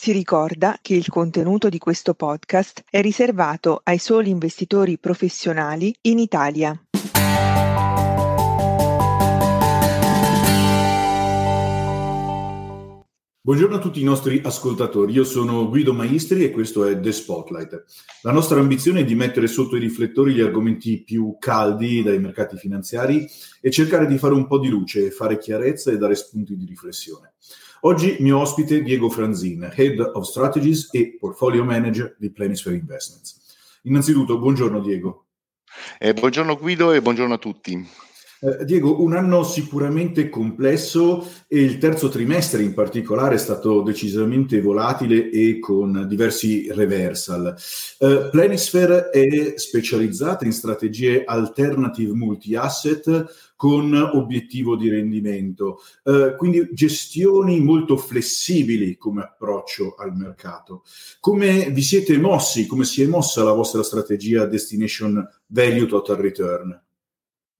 Si ricorda che il contenuto di questo podcast è riservato ai soli investitori professionali in Italia. Buongiorno a tutti i nostri ascoltatori, io sono Guido Maestri e questo è The Spotlight. La nostra ambizione è di mettere sotto i riflettori gli argomenti più caldi dai mercati finanziari e cercare di fare un po' di luce, fare chiarezza e dare spunti di riflessione. Oggi mio ospite Diego Franzin, Head of Strategies e Portfolio Manager di Planisphere Investments. Innanzitutto, buongiorno Diego. Eh, buongiorno Guido e buongiorno a tutti. Eh, Diego, un anno sicuramente complesso e il terzo trimestre in particolare è stato decisamente volatile e con diversi reversal. Eh, Planisphere è specializzata in strategie alternative multi-asset con obiettivo di rendimento, eh, quindi gestioni molto flessibili come approccio al mercato. Come vi siete mossi, come si è mossa la vostra strategia Destination Value Total Return?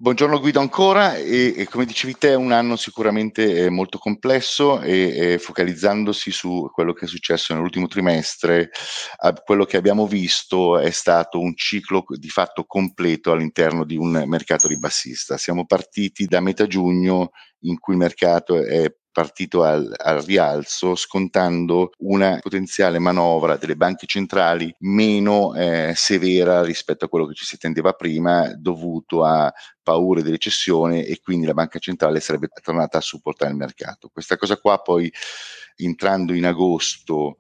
Buongiorno Guido ancora e, e, come dicevi te è un anno sicuramente eh, molto complesso e, e, focalizzandosi su quello che è successo nell'ultimo trimestre, eh, quello che abbiamo visto è stato un ciclo di fatto completo all'interno di un mercato ribassista. Siamo partiti da metà giugno in cui il mercato è partito al, al, rialzo scontando una potenziale manovra delle banche centrali meno eh, severa rispetto a quello che ci si attendeva prima dovuto a paure di recessione e quindi la banca centrale sarebbe tornata a supportare il mercato. Questa cosa qua poi entrando in agosto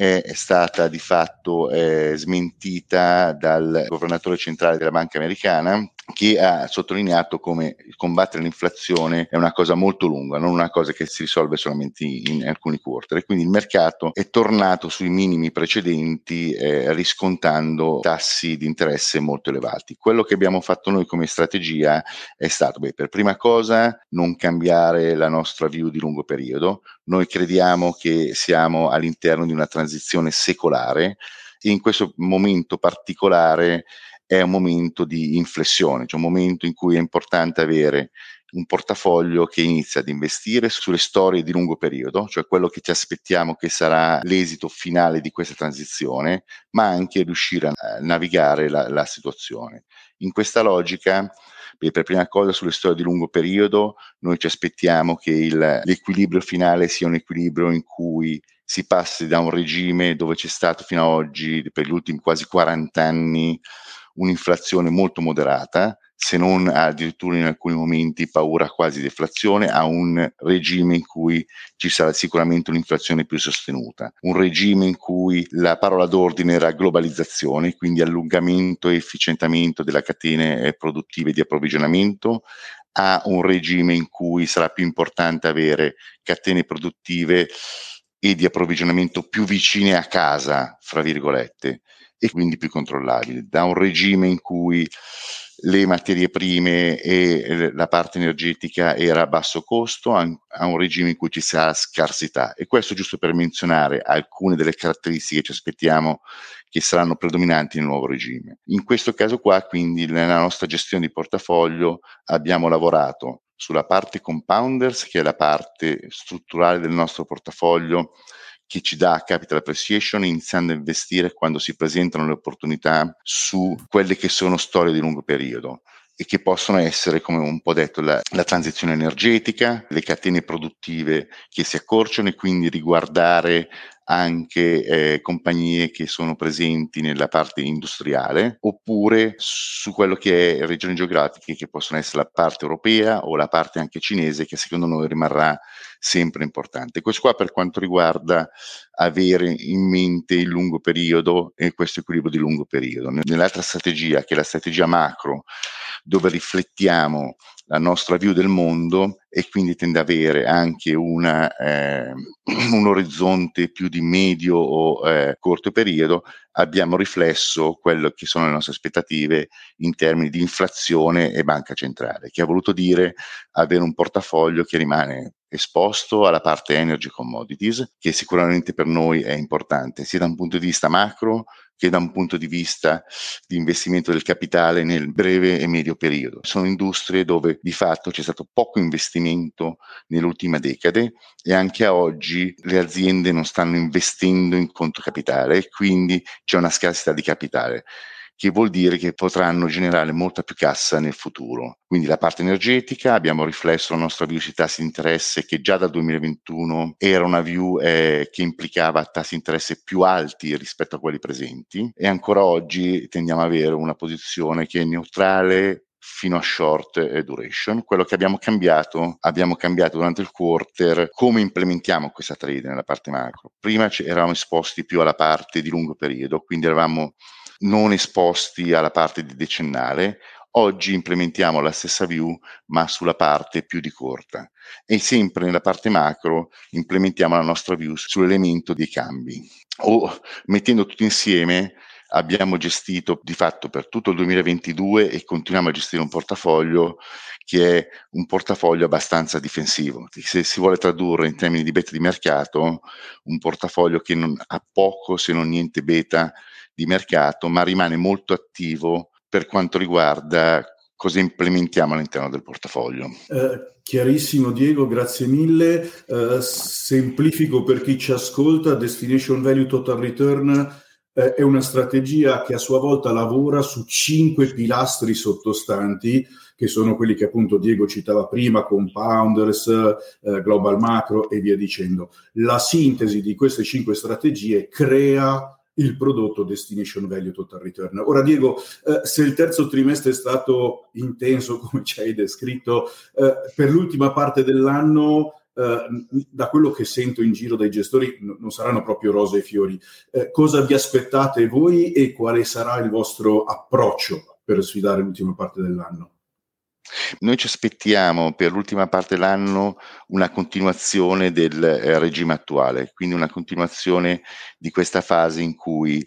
è stata di fatto eh, smentita dal governatore centrale della banca americana che ha sottolineato come combattere l'inflazione è una cosa molto lunga, non una cosa che si risolve solamente in alcuni quarter. E quindi il mercato è tornato sui minimi precedenti eh, riscontando tassi di interesse molto elevati. Quello che abbiamo fatto noi come strategia è stato, beh, per prima cosa, non cambiare la nostra view di lungo periodo. Noi crediamo che siamo all'interno di una transizione secolare e in questo momento particolare è un momento di inflessione, cioè un momento in cui è importante avere un portafoglio che inizia ad investire sulle storie di lungo periodo, cioè quello che ci aspettiamo che sarà l'esito finale di questa transizione, ma anche riuscire a navigare la, la situazione. In questa logica, per prima cosa sulle storie di lungo periodo, noi ci aspettiamo che il, l'equilibrio finale sia un equilibrio in cui si passi da un regime dove c'è stato fino ad oggi, per gli ultimi quasi 40 anni, un'inflazione molto moderata, se non addirittura in alcuni momenti paura quasi deflazione, a un regime in cui ci sarà sicuramente un'inflazione più sostenuta, un regime in cui la parola d'ordine era globalizzazione, quindi allungamento e efficientamento delle catene eh, produttive di approvvigionamento, a un regime in cui sarà più importante avere catene produttive e di approvvigionamento più vicine a casa, fra virgolette, e quindi più controllabili, da un regime in cui le materie prime e la parte energetica era a basso costo a un regime in cui ci sarà scarsità e questo giusto per menzionare alcune delle caratteristiche che ci aspettiamo che saranno predominanti nel nuovo regime. In questo caso qua quindi nella nostra gestione di portafoglio abbiamo lavorato sulla parte compounders che è la parte strutturale del nostro portafoglio che ci dà capital appreciation iniziando a investire quando si presentano le opportunità su quelle che sono storie di lungo periodo e che possono essere, come un po' detto, la, la, transizione energetica, le catene produttive che si accorciano e quindi riguardare anche eh, compagnie che sono presenti nella parte industriale, oppure su quello che è regioni geografiche che possono essere la parte europea o la parte anche cinese, che secondo noi rimarrà sempre importante. Questo qua per quanto riguarda avere in mente il lungo periodo e questo equilibrio di lungo periodo. Nell'altra strategia, che è la strategia macro, dove riflettiamo la nostra view del mondo e quindi tende ad avere anche una, eh, un orizzonte più di medio o eh, corto periodo, abbiamo riflesso quello che sono le nostre aspettative in termini di inflazione e banca centrale, che ha voluto dire avere un portafoglio che rimane esposto alla parte energy commodities, che sicuramente per noi è importante, sia da un punto di vista macro che da un punto di vista di investimento del capitale nel breve e medio periodo. Sono industrie dove di fatto c'è stato poco investimento nell'ultima decade e anche a oggi le aziende non stanno investendo in conto capitale, quindi c'è una scarsità di capitale che vuol dire che potranno generare molta più cassa nel futuro. Quindi la parte energetica, abbiamo riflesso la nostra view sui tassi di interesse che già dal 2021 era una view eh, che implicava tassi di interesse più alti rispetto a quelli presenti e ancora oggi tendiamo ad avere una posizione che è neutrale fino a short duration. Quello che abbiamo cambiato, abbiamo cambiato durante il quarter come implementiamo questa trade nella parte macro. Prima eravamo esposti più alla parte di lungo periodo, quindi eravamo non esposti alla parte di decennale. Oggi implementiamo la stessa view, ma sulla parte più di corta. E sempre nella parte macro implementiamo la nostra view sull'elemento dei cambi. O mettendo tutto insieme, abbiamo gestito di fatto per tutto il 2022 e continuiamo a gestire un portafoglio che è un portafoglio abbastanza difensivo. Se si vuole tradurre in termini di beta di mercato, un portafoglio che non ha poco se non niente beta di mercato, ma rimane molto attivo per quanto riguarda cosa implementiamo all'interno del portafoglio. Eh, chiarissimo Diego, grazie mille. Eh, semplifico per chi ci ascolta, Destination Value Total Return eh, è una strategia che a sua volta lavora su cinque pilastri sottostanti che sono quelli che appunto Diego citava prima, Compounders, eh, Global Macro e via dicendo. La sintesi di queste cinque strategie crea il prodotto Destination Value Total Return. Ora Diego, eh, se il terzo trimestre è stato intenso, come ci hai descritto, eh, per l'ultima parte dell'anno Uh, da quello che sento in giro dai gestori n- non saranno proprio rose e fiori. Uh, cosa vi aspettate voi e quale sarà il vostro approccio per sfidare l'ultima parte dell'anno? Noi ci aspettiamo per l'ultima parte dell'anno una continuazione del eh, regime attuale, quindi una continuazione di questa fase in cui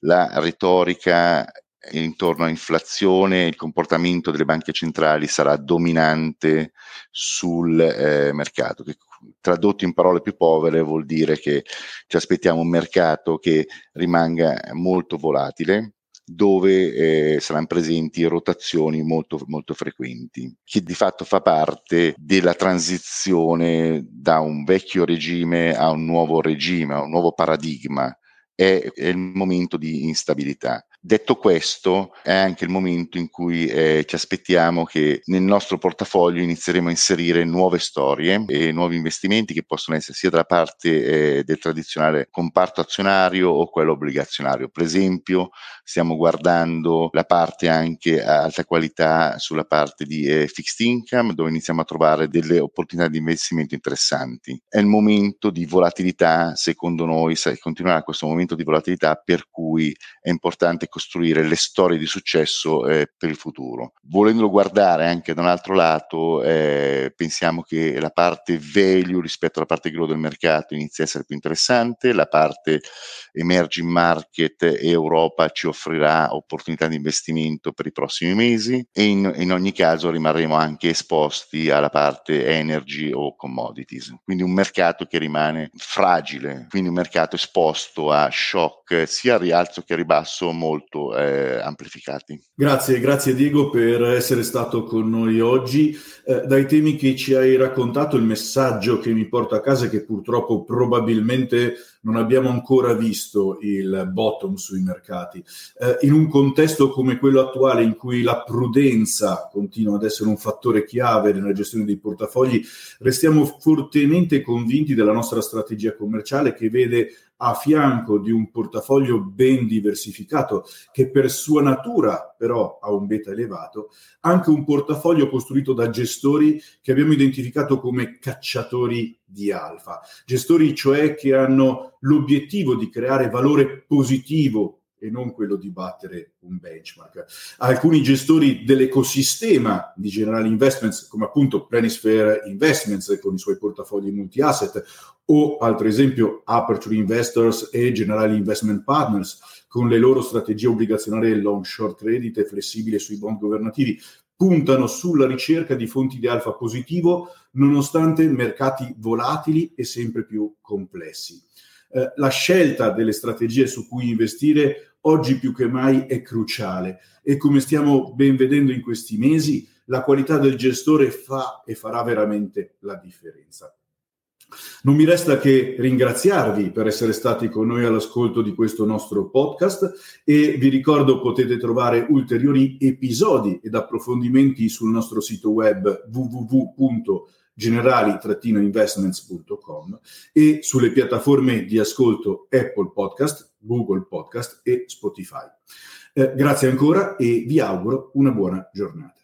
la retorica intorno all'inflazione, il comportamento delle banche centrali sarà dominante sul eh, mercato, che tradotto in parole più povere vuol dire che ci aspettiamo un mercato che rimanga molto volatile, dove eh, saranno presenti rotazioni molto, molto frequenti, che di fatto fa parte della transizione da un vecchio regime a un nuovo regime, a un nuovo paradigma. È, è il momento di instabilità. Detto questo, è anche il momento in cui eh, ci aspettiamo che nel nostro portafoglio inizieremo a inserire nuove storie e nuovi investimenti che possono essere sia dalla parte eh, del tradizionale comparto azionario o quello obbligazionario. Per esempio, stiamo guardando la parte anche a alta qualità sulla parte di eh, fixed income, dove iniziamo a trovare delle opportunità di investimento interessanti. È il momento di volatilità, secondo noi, continuerà questo momento di volatilità per cui è importante costruire le storie di successo eh, per il futuro. Volendolo guardare anche da un altro lato, eh, pensiamo che la parte value rispetto alla parte grow del mercato inizia a essere più interessante, la parte emerging market e Europa ci offrirà opportunità di investimento per i prossimi mesi e in, in ogni caso rimarremo anche esposti alla parte energy o commodities. Quindi un mercato che rimane fragile, quindi un mercato esposto a shock sia a rialzo che a ribasso molto molto eh, amplificati. Grazie, grazie Diego per essere stato con noi oggi. Eh, dai temi che ci hai raccontato, il messaggio che mi porta a casa è che purtroppo probabilmente non abbiamo ancora visto il bottom sui mercati. Eh, in un contesto come quello attuale in cui la prudenza continua ad essere un fattore chiave nella gestione dei portafogli, restiamo fortemente convinti della nostra strategia commerciale che vede a fianco di un portafoglio ben diversificato che per sua natura però ha un beta elevato, anche un portafoglio costruito da gestori che abbiamo identificato come cacciatori di alfa, gestori cioè che hanno l'obiettivo di creare valore positivo e non quello di battere un benchmark. Alcuni gestori dell'ecosistema di General Investments, come appunto Planisphere Investments con i suoi portafogli multi-asset, o altro esempio Aperture Investors e General Investment Partners, con le loro strategie obbligazionarie long short credit e flessibile sui bond governativi, puntano sulla ricerca di fonti di alfa positivo nonostante mercati volatili e sempre più complessi. Eh, la scelta delle strategie su cui investire oggi più che mai è cruciale e come stiamo ben vedendo in questi mesi, la qualità del gestore fa e farà veramente la differenza. Non mi resta che ringraziarvi per essere stati con noi all'ascolto di questo nostro podcast e vi ricordo potete trovare ulteriori episodi ed approfondimenti sul nostro sito web www.generali-investments.com e sulle piattaforme di ascolto Apple Podcast, Google Podcast e Spotify. Eh, grazie ancora e vi auguro una buona giornata.